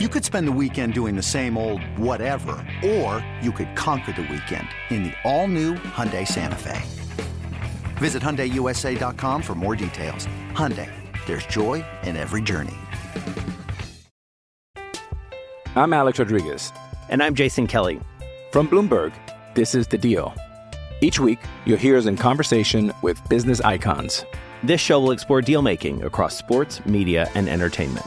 You could spend the weekend doing the same old whatever, or you could conquer the weekend in the all-new Hyundai Santa Fe. Visit HyundaiUSA.com for more details. Hyundai, there's joy in every journey. I'm Alex Rodriguez. And I'm Jason Kelly. From Bloomberg, this is The Deal. Each week, you'll hear us in conversation with business icons. This show will explore deal making across sports, media, and entertainment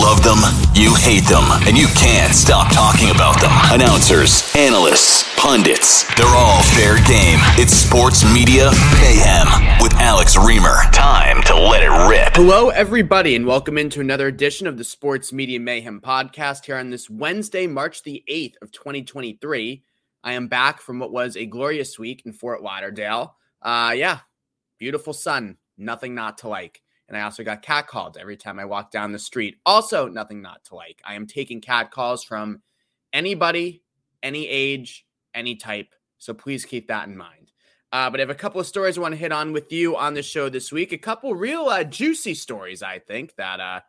Love them, you hate them, and you can't stop talking about them. Announcers, analysts, pundits, they're all fair game. It's Sports Media Mayhem with Alex Reimer. Time to let it rip. Hello, everybody, and welcome into another edition of the Sports Media Mayhem podcast here on this Wednesday, March the 8th of 2023. I am back from what was a glorious week in Fort Lauderdale. Uh, yeah, beautiful sun, nothing not to like. And I also got cat calls every time I walk down the street. Also, nothing not to like. I am taking cat calls from anybody, any age, any type. So please keep that in mind. Uh, but I have a couple of stories I want to hit on with you on the show this week. A couple real uh, juicy stories, I think, that uh,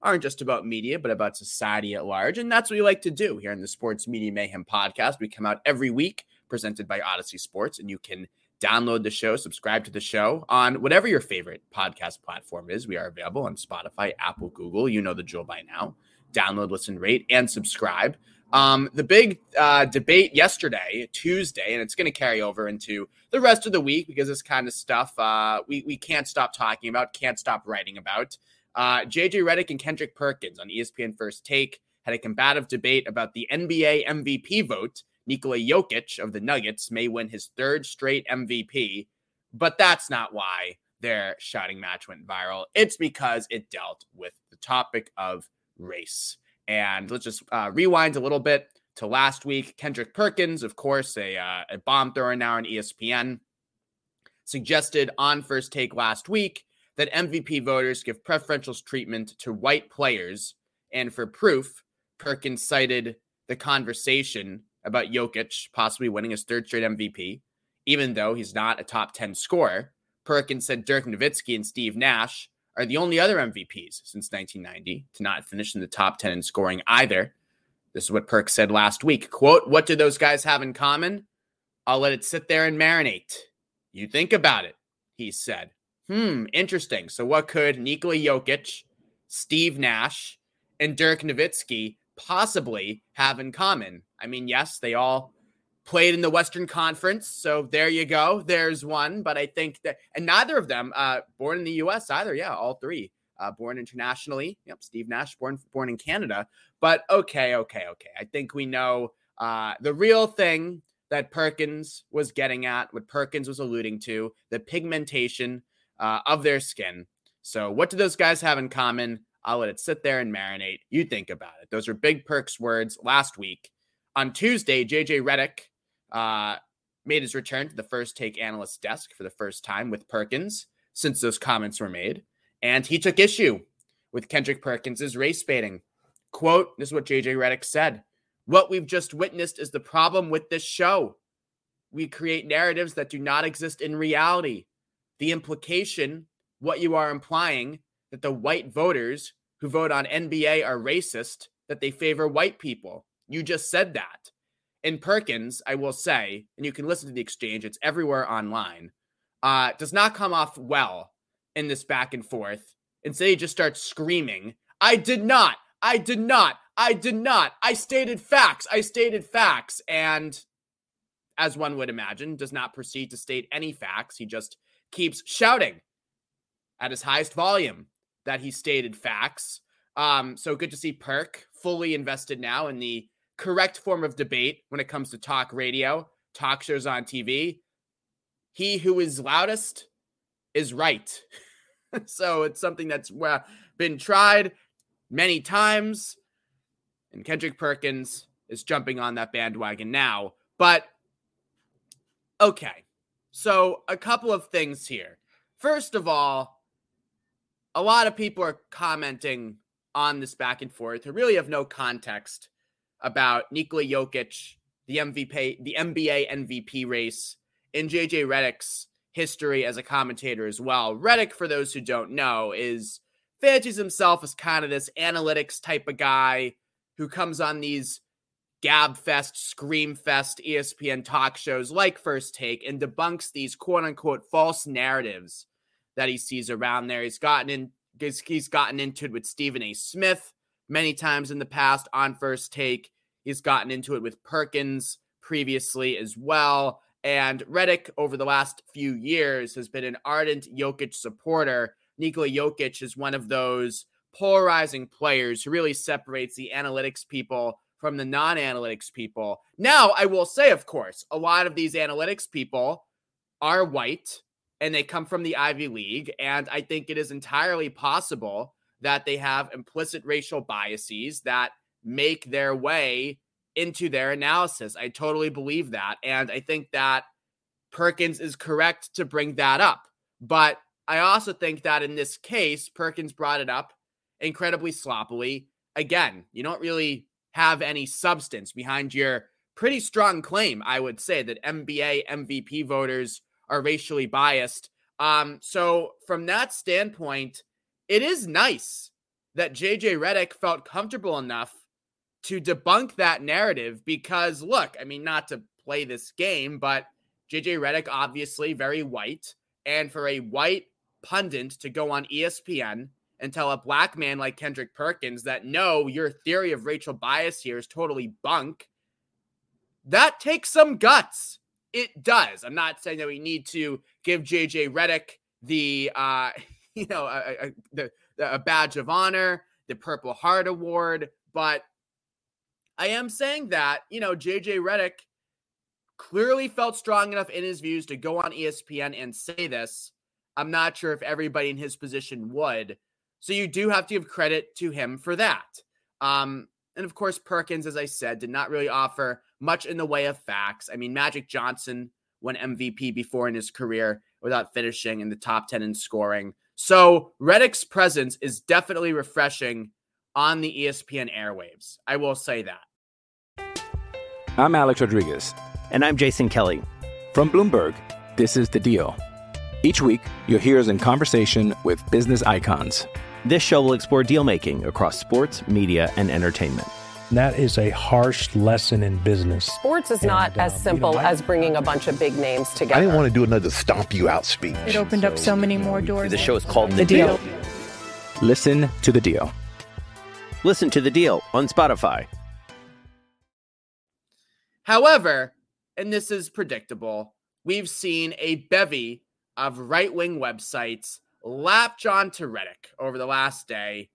aren't just about media, but about society at large. And that's what we like to do here in the Sports Media Mayhem podcast. We come out every week, presented by Audacy Sports, and you can download the show, subscribe to the show on whatever your favorite podcast platform is. We are available on Spotify, Apple, Google. You know the drill by now. Download, listen, rate, and subscribe. Um, the big uh, debate yesterday, Tuesday, and it's going to carry over into the rest of the week because this kind of stuff uh, we, we can't stop talking about, can't stop writing about. Uh, JJ Redick and Kendrick Perkins on ESPN First Take had a combative debate about the NBA MVP vote Nikola Jokic of the Nuggets may win his third straight MVP, but that's not why their shouting match went viral. It's because it dealt with the topic of race. And let's just uh, rewind a little bit to last week. Kendrick Perkins, of course, a, uh, a bomb thrower now on ESPN, suggested on First Take last week that MVP voters give preferential treatment to white players. And for proof, Perkins cited the conversation about Jokic possibly winning his third straight MVP, even though he's not a top 10 scorer. Perkins said Dirk Nowitzki and Steve Nash are the only other MVPs since 1990 to not finish in the top 10 in scoring either. This is what Perk said last week. Quote, what do those guys have in common? I'll let it sit there and marinate. You think about it, he said. Hmm, interesting. So what could Nikola Jokic, Steve Nash, and Dirk Nowitzki possibly have in common? I mean, yes, they all played in the Western Conference, so there you go. There's one, but I think that, and neither of them uh, born in the U.S. either. Yeah, all three uh, born internationally. Yep, Steve Nash born born in Canada. But okay, okay, okay. I think we know uh, the real thing that Perkins was getting at, what Perkins was alluding to, the pigmentation uh, of their skin. So, what do those guys have in common? I'll let it sit there and marinate. You think about it. Those are big Perk's words last week. On Tuesday, JJ Redick uh, made his return to the first take analyst desk for the first time with Perkins since those comments were made. And he took issue with Kendrick Perkins' race baiting. Quote, this is what JJ Redick said. What we've just witnessed is the problem with this show. We create narratives that do not exist in reality. The implication, what you are implying, that the white voters who vote on NBA are racist, that they favor white people. You just said that. In Perkins, I will say, and you can listen to the exchange, it's everywhere online, uh, does not come off well in this back and forth. Instead, he just starts screaming, I did not, I did not, I did not, I stated facts, I stated facts. And as one would imagine, does not proceed to state any facts. He just keeps shouting at his highest volume that he stated facts. Um, so good to see Perk fully invested now in the correct form of debate when it comes to talk radio, talk shows on TV. He who is loudest is right. so it's something that's uh, been tried many times. And Kendrick Perkins is jumping on that bandwagon now. But okay. So a couple of things here. First of all, a lot of people are commenting on this back and forth who really have no context about Nikola Jokic, the MVP, the NBA MVP race, and JJ Redick's history as a commentator as well. Redick, for those who don't know, is fancies himself as kind of this analytics type of guy who comes on these gab fest, scream fest, ESPN talk shows like First Take and debunks these quote unquote false narratives that he sees around there. He's gotten in he's gotten into it with Stephen A. Smith many times in the past on First Take. He's gotten into it with Perkins previously as well. And Redick, over the last few years, has been an ardent Jokic supporter. Nikola Jokic is one of those polarizing players who really separates the analytics people from the non analytics people. Now, I will say, of course, a lot of these analytics people are white and they come from the Ivy League. And I think it is entirely possible that they have implicit racial biases that make their way into their analysis. I totally believe that. And I think that Perkins is correct to bring that up. But I also think that in this case, Perkins brought it up incredibly sloppily. Again, you don't really have any substance behind your pretty strong claim, I would say, that NBA MVP voters are racially biased. Um, so from that standpoint, it is nice that JJ Redick felt comfortable enough to debunk that narrative because look, I mean, not to play this game, but JJ Redick obviously very white, and for a white pundit to go on ESPN and tell a black man like Kendrick Perkins that no, your theory of racial bias here is totally bunk. That takes some guts. It does. I'm not saying that we need to give JJ Redick the uh, you know, a, a, the, a badge of honor, the Purple Heart Award, but I am saying that, you know, JJ Redick clearly felt strong enough in his views to go on ESPN and say this. I'm not sure if everybody in his position would. So you do have to give credit to him for that. Um, and of course, Perkins, as I said, did not really offer much in the way of facts. I mean, Magic Johnson won MVP before in his career without finishing in the top 10 in scoring. So Redick's presence is definitely refreshing on the ESPN airwaves. I will say that. I'm Alex Rodriguez. And I'm Jason Kelly. From Bloomberg, this is The Deal. Each week, you'll hear us in conversation with business icons. This show will explore deal making across sports, media, and entertainment. That is a harsh lesson in business. Sports is and, not uh, as simple you know, as bringing a bunch of big names together. I didn't want to do another stomp you out speech. It opened so, up so many more doors. The show is called The, the deal. deal. Listen to the deal. Listen to the deal on Spotify. However, and this is predictable, we've seen a bevy of right wing websites lap John Redick over the last day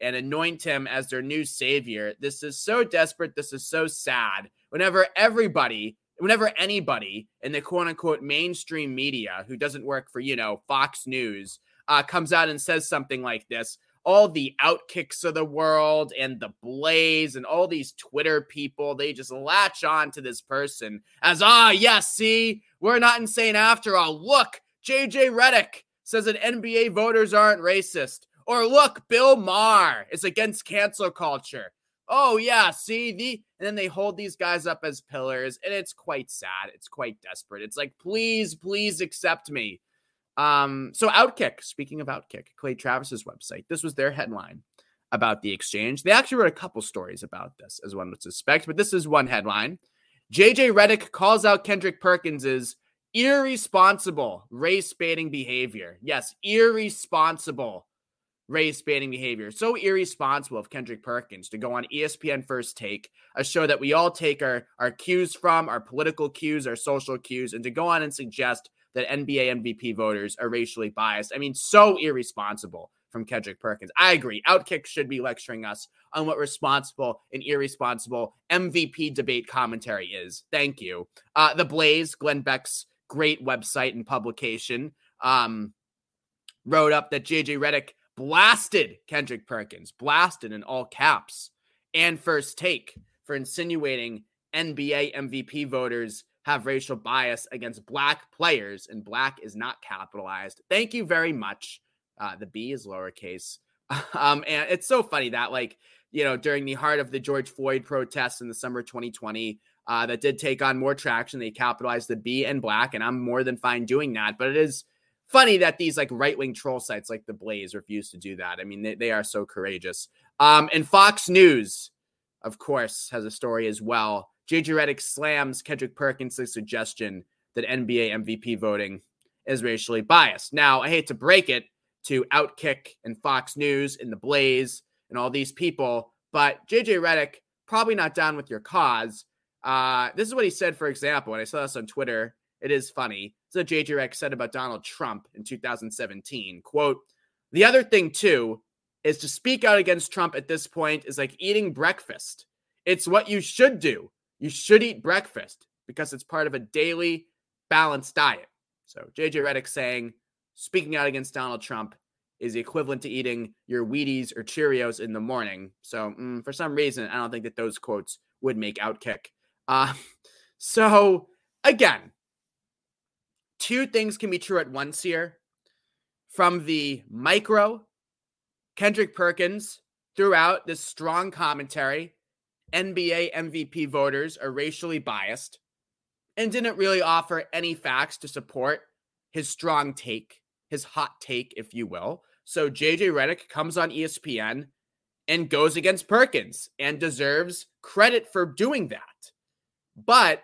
and anoint him as their new savior. This is so desperate. This is so sad. Whenever everybody, whenever anybody in the quote unquote mainstream media who doesn't work for, you know, Fox News uh, comes out and says something like this, all the outkicks of the world and the blaze and all these Twitter people, they just latch on to this person as, ah, yes, see, we're not insane after all. Look, JJ Redick says that NBA voters aren't racist. Or look, Bill Maher is against cancel culture. Oh, yeah, see, the, and then they hold these guys up as pillars, and it's quite sad. It's quite desperate. It's like, please, please accept me. Um, so Outkick, speaking of Outkick, Clay Travis's website, this was their headline about the exchange. They actually wrote a couple stories about this, as one would suspect, but this is one headline. JJ Redick calls out Kendrick Perkins's irresponsible race baiting behavior. Yes, irresponsible race baiting behavior. So irresponsible of Kendrick Perkins to go on ESPN First Take, a show that we all take our, our cues from, our political cues, our social cues, and to go on and suggest that NBA MVP voters are racially biased. I mean, so irresponsible from Kendrick Perkins. I agree. Outkick should be lecturing us on what responsible and irresponsible MVP debate commentary is. Thank you. Uh, the Blaze, Glenn Beck's great website and publication, um, wrote up that JJ Redick blasted Kendrick Perkins, blasted in all caps, and first take for insinuating NBA MVP voters have racial bias against black players, and black is not capitalized. Thank you very much. Uh, the B is lowercase. Um, and it's so funny that, like, you know, during the heart of the George Floyd protests in the summer 2020, uh, that did take on more traction. They capitalized the B and black, and I'm more than fine doing that. But it is funny that these like right wing troll sites like the Blaze refuse to do that. I mean, they, they are so courageous. Um, and Fox News, of course, has a story as well. JJ Redick slams Kendrick Perkins' suggestion that NBA MVP voting is racially biased. Now, I hate to break it to Outkick and Fox News and the Blaze and all these people, but JJ Redick probably not down with your cause. Uh, this is what he said, for example, and I saw this on Twitter. It is funny. So JJ Redick said about Donald Trump in 2017. Quote, the other thing too is to speak out against Trump at this point is like eating breakfast. It's what you should do. You should eat breakfast because it's part of a daily balanced diet. So JJ Redick saying speaking out against Donald Trump is the equivalent to eating your Wheaties or Cheerios in the morning. So mm, for some reason, I don't think that those quotes would make Outkick. Uh, so again, two things can be true at once here. From the micro, Kendrick Perkins throughout this strong commentary, NBA MVP voters are racially biased and didn't really offer any facts to support his strong take, his hot take, if you will. So JJ Redick comes on ESPN and goes against Perkins and deserves credit for doing that. But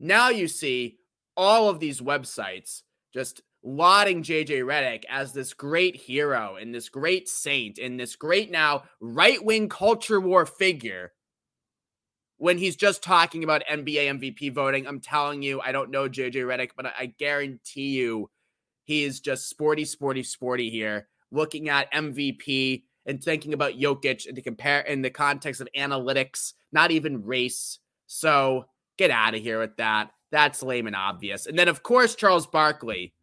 now you see all of these websites just lauding JJ Redick as this great hero and this great saint and this great now right wing culture war figure when he's just talking about NBA MVP voting. I'm telling you, I don't know JJ Redick, but I guarantee you he is just sporty, sporty, sporty here, looking at MVP and thinking about Jokic in the compare in the context of analytics, not even race. So get out of here with that. That's lame and obvious. And then, of course, Charles Barkley,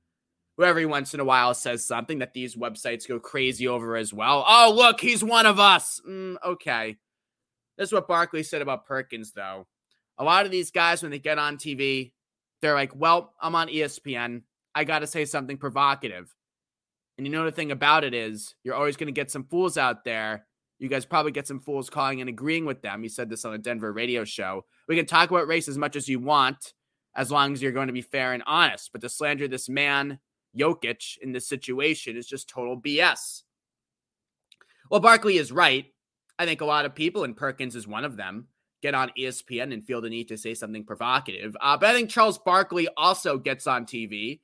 who every once in a while says something that these websites go crazy over as well. Oh, look, he's one of us. Mm, okay. This is what Barkley said about Perkins, though. A lot of these guys, when they get on TV, they're like, well, I'm on ESPN. I got to say something provocative. And you know, the thing about it is, you're always going to get some fools out there. You guys probably get some fools calling and agreeing with them. He said this on a Denver radio show. We can talk about race as much as you want, as long as you're going to be fair and honest. But to slander this man, Jokic, in this situation is just total BS. Well, Barkley is right. I think a lot of people, and Perkins is one of them, get on ESPN and feel the need to say something provocative. Uh, but I think Charles Barkley also gets on TV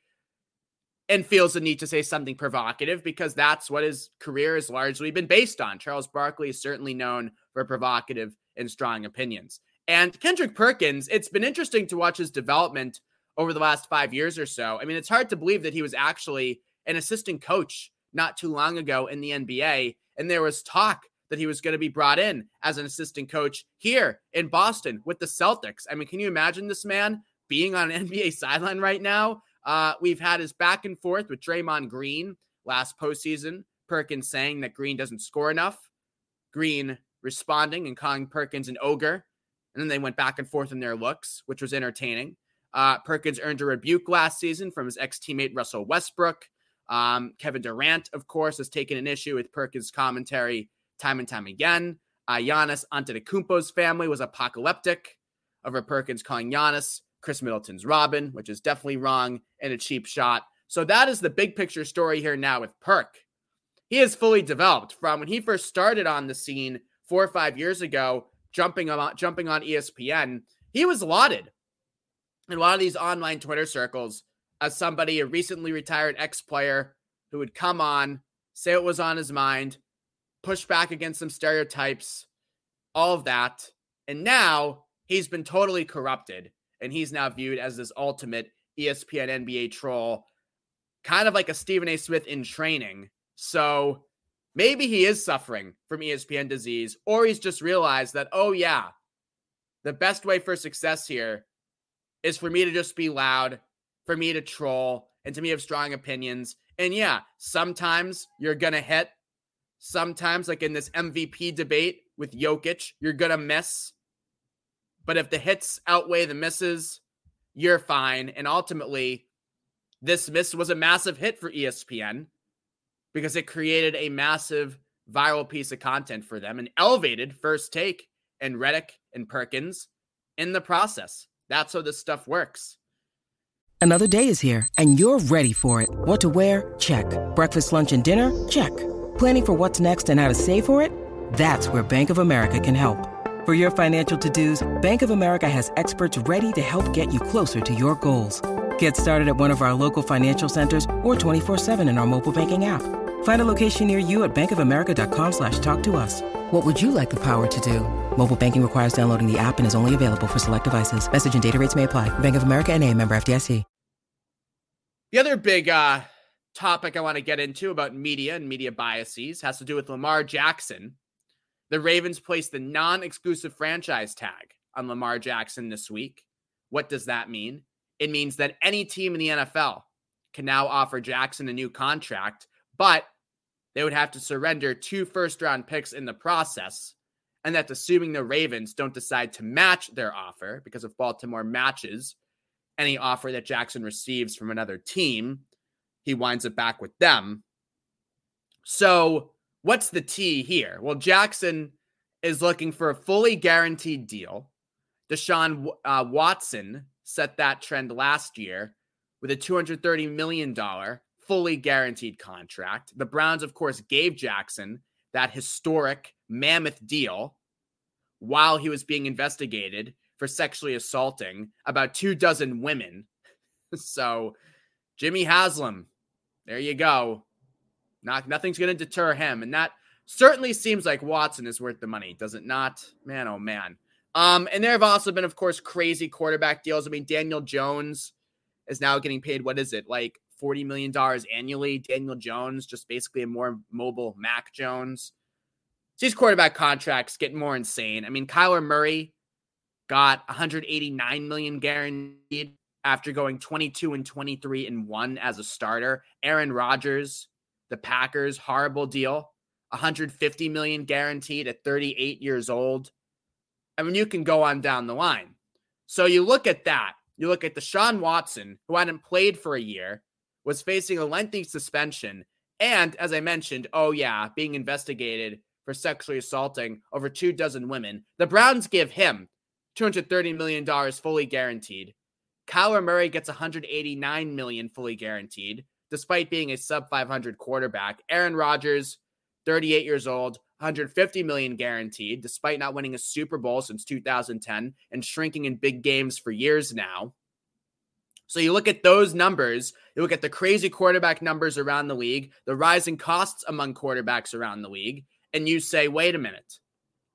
and feels the need to say something provocative because that's what his career has largely been based on. Charles Barkley is certainly known for provocative and strong opinions. And Kendrick Perkins, it's been interesting to watch his development over the last five years or so. I mean, it's hard to believe that he was actually an assistant coach not too long ago in the NBA. And there was talk that he was going to be brought in as an assistant coach here in Boston with the Celtics. I mean, can you imagine this man being on an NBA sideline right now? Uh, we've had his back and forth with Draymond Green last postseason. Perkins saying that Green doesn't score enough. Green responding and calling Perkins an ogre. And then they went back and forth in their looks, which was entertaining. Uh, Perkins earned a rebuke last season from his ex teammate Russell Westbrook. Um, Kevin Durant, of course, has taken an issue with Perkins' commentary time and time again. Uh, Giannis Antetokounmpo's family was apocalyptic over Perkins calling Giannis Khris Middleton's Robin, which is definitely wrong and a cheap shot. So that is the big picture story here now with Perk. He is fully developed from when he first started on the scene four or five years ago, jumping on jumping on ESPN. He was lauded in a lot of these online Twitter circles as somebody, a recently retired ex player who would come on, say what was on his mind, push back against some stereotypes, all of that. And now he's been totally corrupted and he's now viewed as this ultimate ESPN NBA troll, kind of like a Stephen A. Smith in training. So maybe he is suffering from ESPN disease, or he's just realized that, oh, yeah, the best way for success here is for me to just be loud, for me to troll, and to me have strong opinions. And yeah, sometimes you're going to hit Sometimes, like in this MVP debate with Jokic, you're going to miss. But if the hits outweigh the misses, you're fine. And ultimately, this miss was a massive hit for ESPN because it created a massive viral piece of content for them and elevated first take and Redick and Perkins in the process. That's how this stuff works. Another day is here and you're ready for it. What to wear? Check. Breakfast, lunch, and dinner? Check. Planning for what's next and how to save for it? That's where Bank of America can help. For your financial to-dos, Bank of America has experts ready to help get you closer to your goals. Get started at one of our local financial centers or 24-7 in our mobile banking app. Find a location near you at bankofamerica.com slash talk to us. What would you like the power to do? Mobile banking requires downloading the app and is only available for select devices. Message and data rates may apply. Bank of America and a member FDIC. The other big uh, topic I want to get into about media and media biases has to do with Lamar Jackson the Ravens placed the non exclusive franchise tag on Lamar Jackson this week. What does that mean? It means that any team in the NFL can now offer Jackson a new contract, but they would have to surrender two first round picks in the process. And that's assuming the Ravens don't decide to match their offer, because if Baltimore matches any offer that Jackson receives from another team, he winds up back with them. So What's the T here? Well, Jackson is looking for a fully guaranteed deal. Deshaun uh, Watson set that trend last year with a $230 million fully guaranteed contract. The Browns, of course, gave Jackson that historic mammoth deal while he was being investigated for sexually assaulting about two dozen women. so, Jimmy Haslam, there you go. Not nothing's going to deter him, and that certainly seems like Watson is worth the money, does it not? Man, oh man. Um, and there have also been, of course, crazy quarterback deals. I mean, Daniel Jones is now getting paid. What is it like? Forty million dollars annually. Daniel Jones, just basically a more mobile Mac Jones. These quarterback contracts get more insane. I mean, Kyler Murray got 189 million guaranteed after going 22 and 23 and 1 as a starter. Aaron Rodgers the Packers, horrible deal. 150 million guaranteed at 38 years old. I mean, you can go on down the line. So you look at that. You look at the Deshaun Watson, who hadn't played for a year, was facing a lengthy suspension, and as I mentioned, oh yeah, being investigated for sexually assaulting over two dozen women. The Browns give him $230 million fully guaranteed. Kyler Murray gets 189 million fully guaranteed despite being a sub 500 quarterback. Aaron Rodgers, 38 years old, 150 million guaranteed, despite not winning a Super Bowl since 2010 and shrinking in big games for years now. So you look at those numbers, you look at the crazy quarterback numbers around the league, the rising costs among quarterbacks around the league, and you say, wait a minute.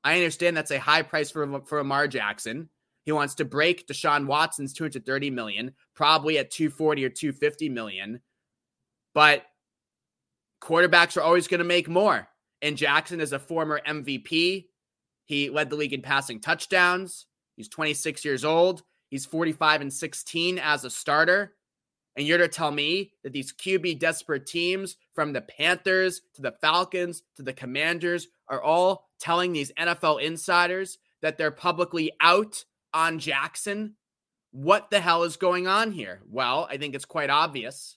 I understand that's a high price for, for Lamar Jackson. He wants to break Deshaun Watson's 230 million, probably at 240 or 250 million. But quarterbacks are always going to make more. And Jackson is a former MVP. He led the league in passing touchdowns. He's 26 years old. He's 45 and 16 as a starter. And you're to tell me that these QB desperate teams, from the Panthers to the Falcons to the Commanders, are all telling these NFL insiders that they're publicly out on Jackson? What the hell is going on here? Well, I think it's quite obvious.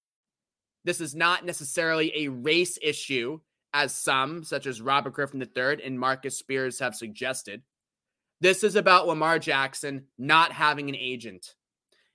This is not necessarily a race issue, as some, such as Robert Griffin III and Marcus Spears, have suggested. This is about Lamar Jackson not having an agent.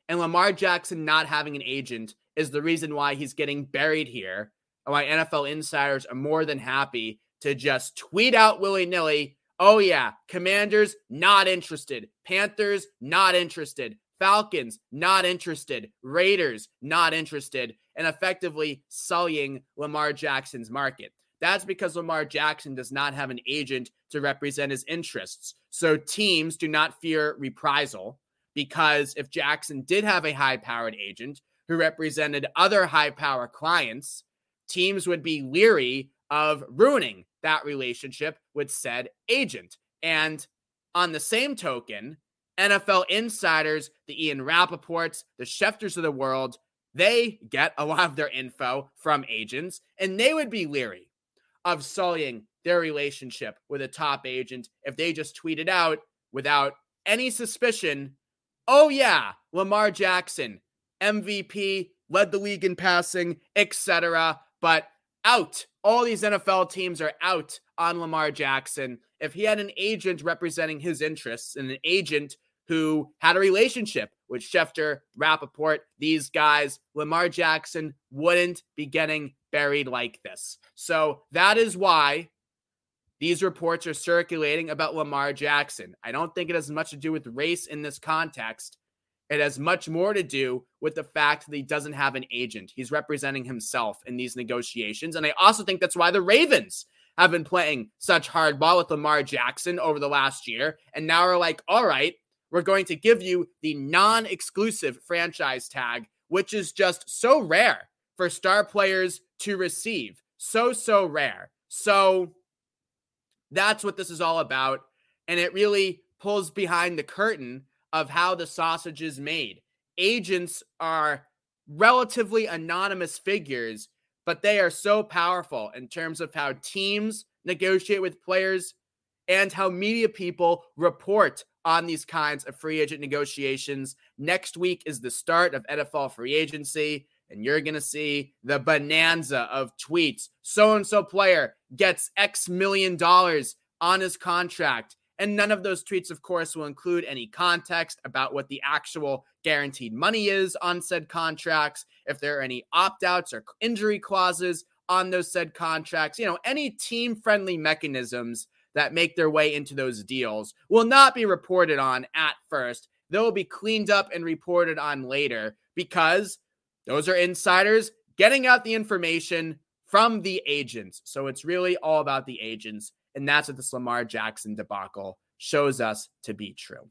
And Lamar Jackson not having an agent is the reason why he's getting buried here, and why NFL insiders are more than happy to just tweet out willy nilly. Oh, yeah, commanders not interested, Panthers not interested, Falcons not interested, Raiders not interested and effectively sullying Lamar Jackson's market. That's because Lamar Jackson does not have an agent to represent his interests. So teams do not fear reprisal because if Jackson did have a high powered agent who represented other high power clients, teams would be leery of ruining that relationship with said agent. And on the same token, NFL insiders, the Ian Rapoports, the Schefters of the world, they get a lot of their info from agents, and they would be leery of sullying their relationship with a top agent if they just tweeted out without any suspicion, oh yeah, Lamar Jackson, MVP, led the league in passing, etc. But out. All these NFL teams are out on Lamar Jackson. If he had an agent representing his interests and an agent who had a relationship with Schefter, Rapoport, these guys, Lamar Jackson wouldn't be getting buried like this. So that is why these reports are circulating about Lamar Jackson. I don't think it has much to do with race in this context. It has much more to do with the fact that he doesn't have an agent. He's representing himself in these negotiations. And I also think that's why the Ravens have been playing such hardball with Lamar Jackson over the last year. And now are like, all right, we're going to give you the non exclusive franchise tag, which is just so rare for star players to receive. So, so rare. So that's what this is all about. And it really pulls behind the curtain of how the sausage is made. Agents are relatively anonymous figures, but they are so powerful in terms of how teams negotiate with players and how media people report on these kinds of free agent negotiations. Next week is the start of NFL free agency, and you're going to see the bonanza of tweets. So and so player gets X million dollars on his contract. And none of those tweets, of course, will include any context about what the actual guaranteed money is on said contracts, if there are any opt outs or injury clauses on those said contracts, you know, any team friendly mechanisms that make their way into those deals will not be reported on at first. They'll be cleaned up and reported on later because those are insiders getting out the information from the agents. So it's really all about the agents. And that's what this Lamar Jackson debacle shows us to be true.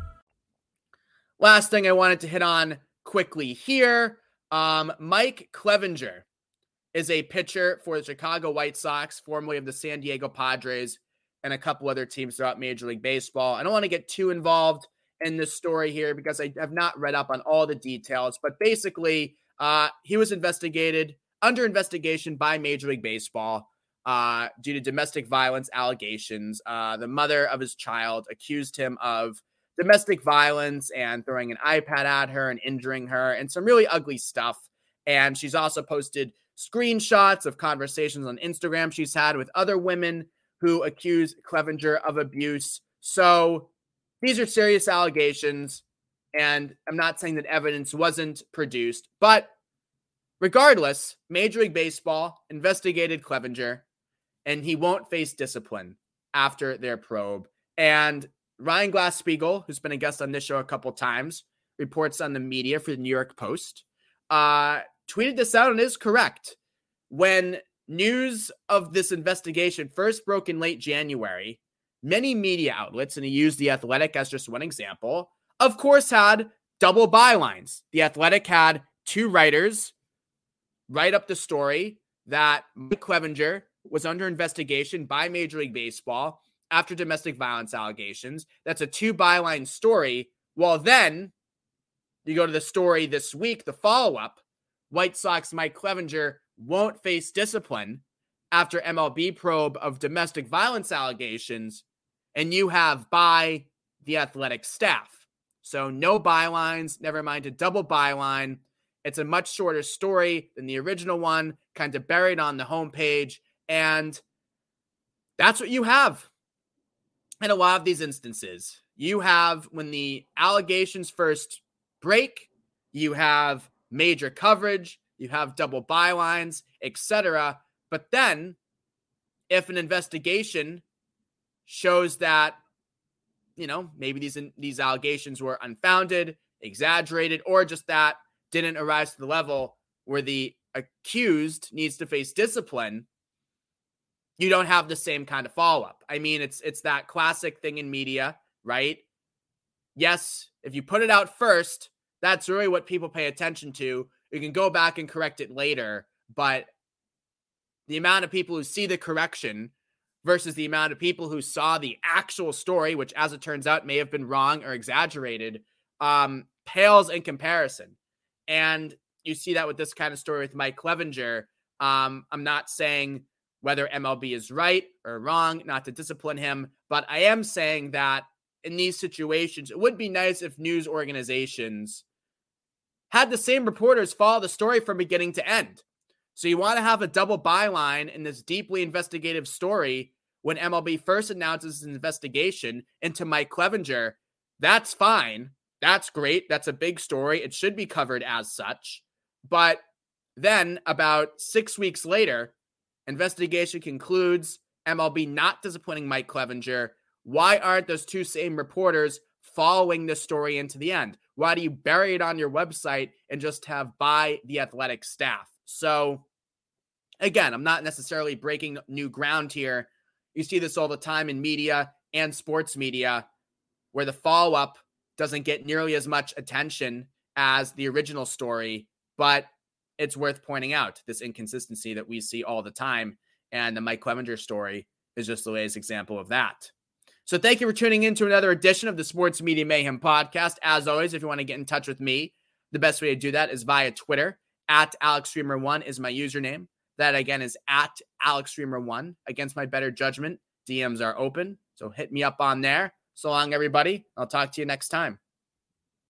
Last thing I wanted to hit on quickly here um, Mike Clevinger is a pitcher for the Chicago White Sox, formerly of the San Diego Padres, and a couple other teams throughout Major League Baseball. I don't want to get too involved in this story here because I have not read up on all the details, but basically, uh, he was investigated under investigation by Major League Baseball uh, due to domestic violence allegations. Uh, the mother of his child accused him of domestic violence and throwing an iPad at her and injuring her and some really ugly stuff. And she's also posted screenshots of conversations on Instagram she's had with other women who accuse Clevinger of abuse. So these are serious allegations. And I'm not saying that evidence wasn't produced, but Regardless, Major League Baseball investigated Clevinger and he won't face discipline after their probe. And Ryan Glasspiegel, who's been a guest on this show a couple times, reports on the media for the New York Post, uh, tweeted this out and is correct. When news of this investigation first broke in late January, many media outlets, and he used The Athletic as just one example, of course, had double bylines. The Athletic had two writers write up the story that Mike Clevinger was under investigation by Major League Baseball after domestic violence allegations. That's a two byline story. Well, then you go to the story this week, the follow up White Sox Mike Clevinger won't face discipline after MLB probe of domestic violence allegations. And you have by the athletic staff. So no bylines, never mind a double byline. It's a much shorter story than the original one, kind of buried on the homepage. And that's what you have in a lot of these instances. You have when the allegations first break, you have major coverage, you have double bylines, etc. But then if an investigation shows that you know maybe these these allegations were unfounded, exaggerated, or just that didn't arise to the level where the accused needs to face discipline, you don't have the same kind of follow up. I mean, it's it's that classic thing in media, right? Yes, if you put it out first, that's really what people pay attention to. You can go back and correct it later, but the amount of people who see the correction versus the amount of people who saw the actual story, which as it turns out may have been wrong or exaggerated, um, pales in comparison. And you see that with this kind of story with Mike Clevinger. Um, I'm not saying whether MLB is right or wrong, not to discipline him, but I am saying that in these situations, it would be nice if news organizations had the same reporters follow the story from beginning to end. So you want to have a double byline in this deeply investigative story when MLB first announces an investigation into Mike Clevinger. That's fine. That's great. That's a big story. It should be covered as such. But then, about six weeks later, investigation concludes MLB not disappointing Mike Clevinger. Why aren't those two same reporters following this story into the end? Why do you bury it on your website and just have by the athletic staff? So, again, I'm not necessarily breaking new ground here. You see this all the time in media and sports media where the follow up doesn't get nearly as much attention as the original story, but it's worth pointing out this inconsistency that we see all the time. And the Mike Clevinger story is just the latest example of that. So thank you for tuning in to another edition of the Sports Media Mayhem podcast. As always, if you want to get in touch with me, the best way to do that is via Twitter. At AlexReimer1 is my username. That again is at AlexReimer1. Against my better judgment, DMs are open. So hit me up on there. So long, everybody. I'll talk to you next time.